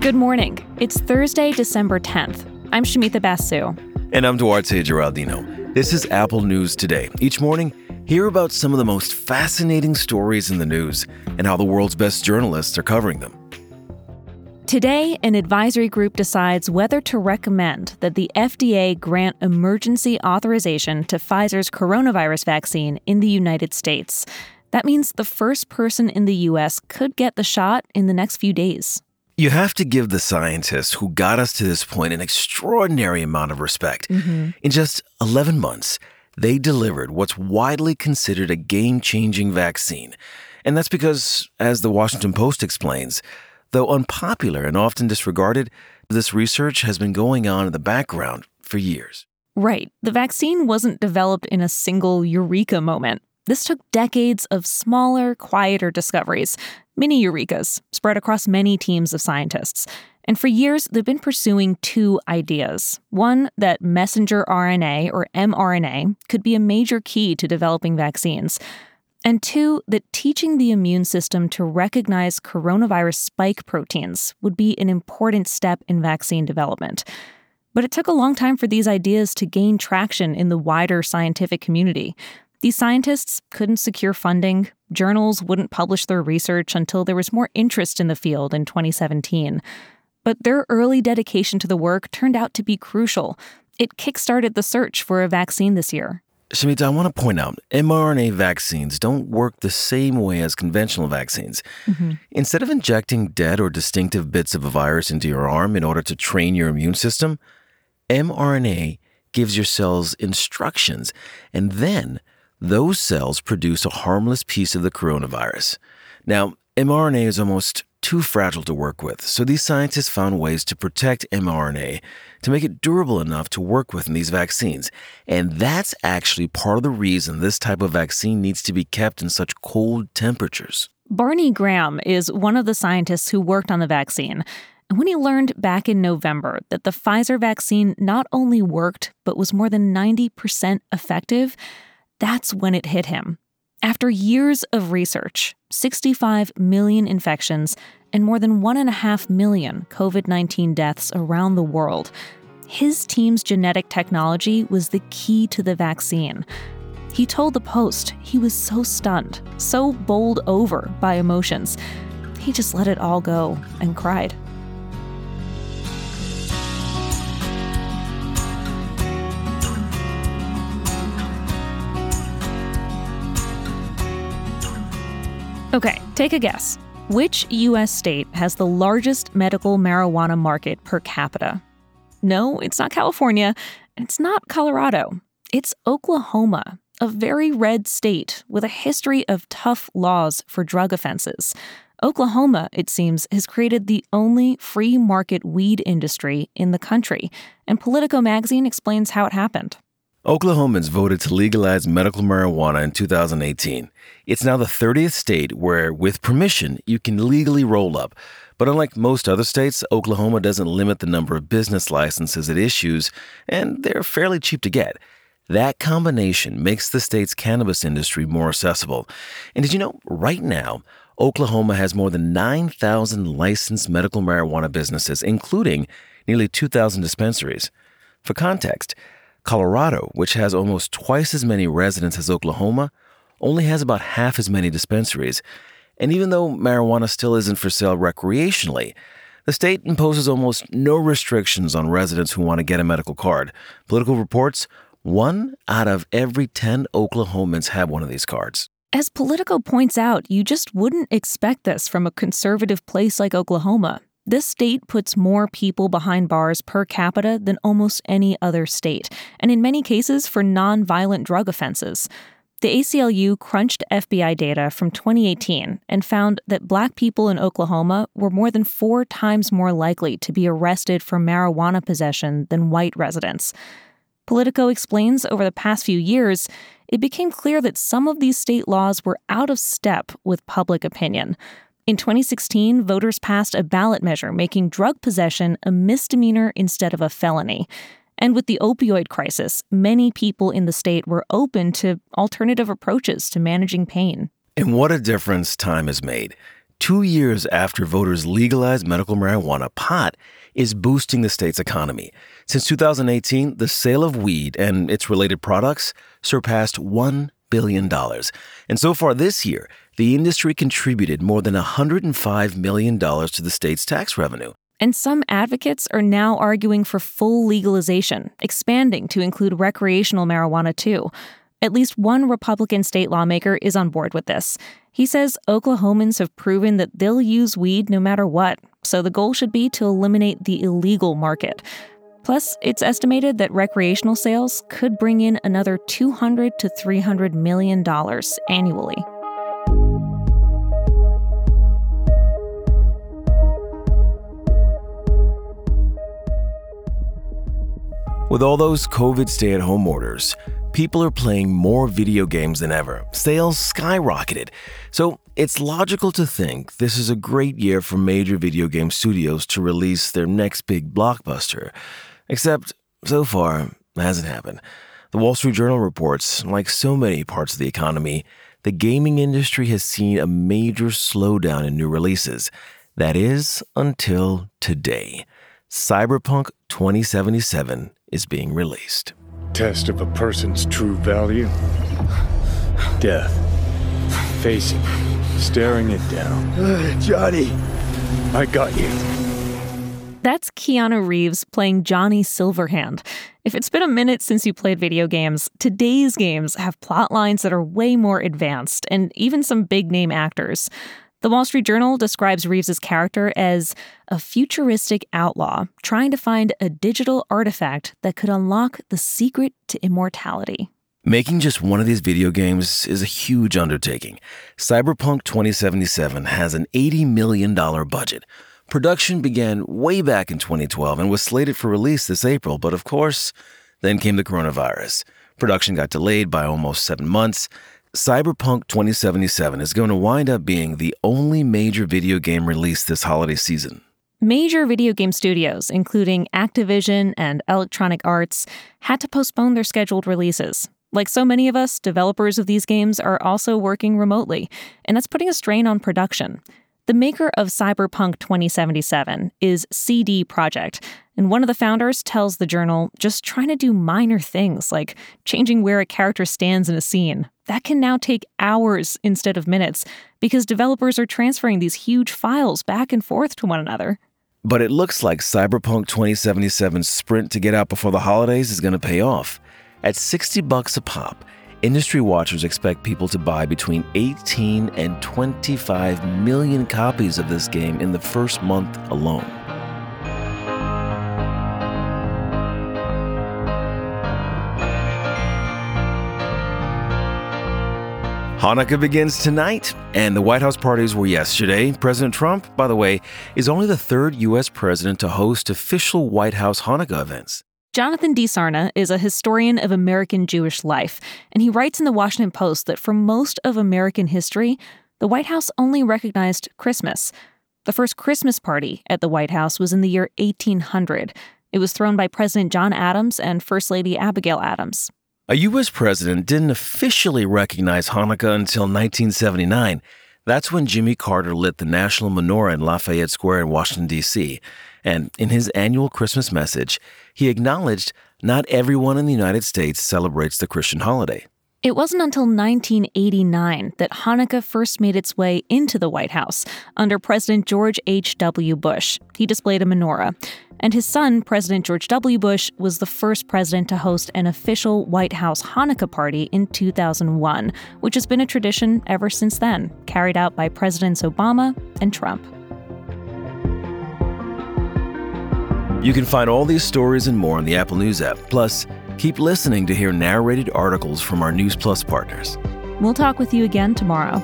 Good morning. It's Thursday, December 10th. I'm Shamita Basu. And I'm Duarte Geraldino. This is Apple News Today. Each morning, hear about some of the most fascinating stories in the news and how the world's best journalists are covering them. Today, an advisory group decides whether to recommend that the FDA grant emergency authorization to Pfizer's coronavirus vaccine in the United States. That means the first person in the U.S. could get the shot in the next few days. You have to give the scientists who got us to this point an extraordinary amount of respect. Mm-hmm. In just 11 months, they delivered what's widely considered a game changing vaccine. And that's because, as the Washington Post explains, though unpopular and often disregarded, this research has been going on in the background for years. Right. The vaccine wasn't developed in a single eureka moment. This took decades of smaller, quieter discoveries, mini eurekas, spread across many teams of scientists. And for years, they've been pursuing two ideas. One, that messenger RNA, or mRNA, could be a major key to developing vaccines. And two, that teaching the immune system to recognize coronavirus spike proteins would be an important step in vaccine development. But it took a long time for these ideas to gain traction in the wider scientific community. These scientists couldn't secure funding, journals wouldn't publish their research until there was more interest in the field in 2017. But their early dedication to the work turned out to be crucial. It kickstarted the search for a vaccine this year. Shamita, I want to point out mRNA vaccines don't work the same way as conventional vaccines. Mm-hmm. Instead of injecting dead or distinctive bits of a virus into your arm in order to train your immune system, mRNA gives your cells instructions and then those cells produce a harmless piece of the coronavirus. Now, mRNA is almost too fragile to work with, so these scientists found ways to protect mRNA to make it durable enough to work with in these vaccines. And that's actually part of the reason this type of vaccine needs to be kept in such cold temperatures. Barney Graham is one of the scientists who worked on the vaccine. And when he learned back in November that the Pfizer vaccine not only worked, but was more than 90% effective, that's when it hit him. After years of research, 65 million infections, and more than 1.5 million COVID 19 deaths around the world, his team's genetic technology was the key to the vaccine. He told the Post he was so stunned, so bowled over by emotions, he just let it all go and cried. Okay, take a guess. Which U.S. state has the largest medical marijuana market per capita? No, it's not California, and it's not Colorado. It's Oklahoma, a very red state with a history of tough laws for drug offenses. Oklahoma, it seems, has created the only free market weed industry in the country, and Politico magazine explains how it happened. Oklahomans voted to legalize medical marijuana in 2018. It's now the 30th state where, with permission, you can legally roll up. But unlike most other states, Oklahoma doesn't limit the number of business licenses it issues, and they're fairly cheap to get. That combination makes the state's cannabis industry more accessible. And did you know, right now, Oklahoma has more than 9,000 licensed medical marijuana businesses, including nearly 2,000 dispensaries. For context, Colorado, which has almost twice as many residents as Oklahoma, only has about half as many dispensaries. And even though marijuana still isn't for sale recreationally, the state imposes almost no restrictions on residents who want to get a medical card. Politico reports one out of every 10 Oklahomans have one of these cards. As Politico points out, you just wouldn't expect this from a conservative place like Oklahoma. This state puts more people behind bars per capita than almost any other state, and in many cases for nonviolent drug offenses. The ACLU crunched FBI data from 2018 and found that black people in Oklahoma were more than four times more likely to be arrested for marijuana possession than white residents. Politico explains over the past few years, it became clear that some of these state laws were out of step with public opinion. In 2016, voters passed a ballot measure making drug possession a misdemeanor instead of a felony. And with the opioid crisis, many people in the state were open to alternative approaches to managing pain. And what a difference time has made. Two years after voters legalized medical marijuana, pot is boosting the state's economy. Since 2018, the sale of weed and its related products surpassed $1 billion. And so far this year, the industry contributed more than $105 million to the state's tax revenue. And some advocates are now arguing for full legalization, expanding to include recreational marijuana too. At least one Republican state lawmaker is on board with this. He says Oklahomans have proven that they'll use weed no matter what, so the goal should be to eliminate the illegal market. Plus, it's estimated that recreational sales could bring in another 200 to 300 million dollars annually. With all those COVID stay at home orders, people are playing more video games than ever. Sales skyrocketed. So it's logical to think this is a great year for major video game studios to release their next big blockbuster. Except, so far, it hasn't happened. The Wall Street Journal reports, like so many parts of the economy, the gaming industry has seen a major slowdown in new releases. That is, until today. Cyberpunk 2077 is being released. Test of a person's true value death. Facing, staring it down. Johnny! I got you. That's Keanu Reeves playing Johnny Silverhand. If it's been a minute since you played video games, today's games have plot lines that are way more advanced and even some big name actors. The Wall Street Journal describes Reeves's character as a futuristic outlaw trying to find a digital artifact that could unlock the secret to immortality. Making just one of these video games is a huge undertaking. Cyberpunk 2077 has an $80 million budget. Production began way back in 2012 and was slated for release this April, but of course, then came the coronavirus. Production got delayed by almost seven months, Cyberpunk 2077 is going to wind up being the only major video game release this holiday season. Major video game studios, including Activision and Electronic Arts, had to postpone their scheduled releases. Like so many of us, developers of these games are also working remotely, and that's putting a strain on production. The maker of Cyberpunk 2077 is CD Projekt, and one of the founders tells the journal just trying to do minor things like changing where a character stands in a scene. That can now take hours instead of minutes because developers are transferring these huge files back and forth to one another. But it looks like Cyberpunk 2077's sprint to get out before the holidays is going to pay off. At 60 bucks a pop, Industry watchers expect people to buy between 18 and 25 million copies of this game in the first month alone. Hanukkah begins tonight, and the White House parties were yesterday. President Trump, by the way, is only the third U.S. president to host official White House Hanukkah events. Jonathan D. Sarna is a historian of American Jewish life, and he writes in the Washington Post that for most of American history, the White House only recognized Christmas. The first Christmas party at the White House was in the year 1800. It was thrown by President John Adams and First Lady Abigail Adams. A U.S. president didn't officially recognize Hanukkah until 1979. That's when Jimmy Carter lit the national menorah in Lafayette Square in Washington, D.C. And in his annual Christmas message, he acknowledged not everyone in the United States celebrates the Christian holiday. It wasn't until 1989 that Hanukkah first made its way into the White House under President George H.W. Bush. He displayed a menorah. And his son, President George W. Bush, was the first president to host an official White House Hanukkah party in 2001, which has been a tradition ever since then, carried out by Presidents Obama and Trump. You can find all these stories and more on the Apple News app. Plus, keep listening to hear narrated articles from our News Plus partners. We'll talk with you again tomorrow.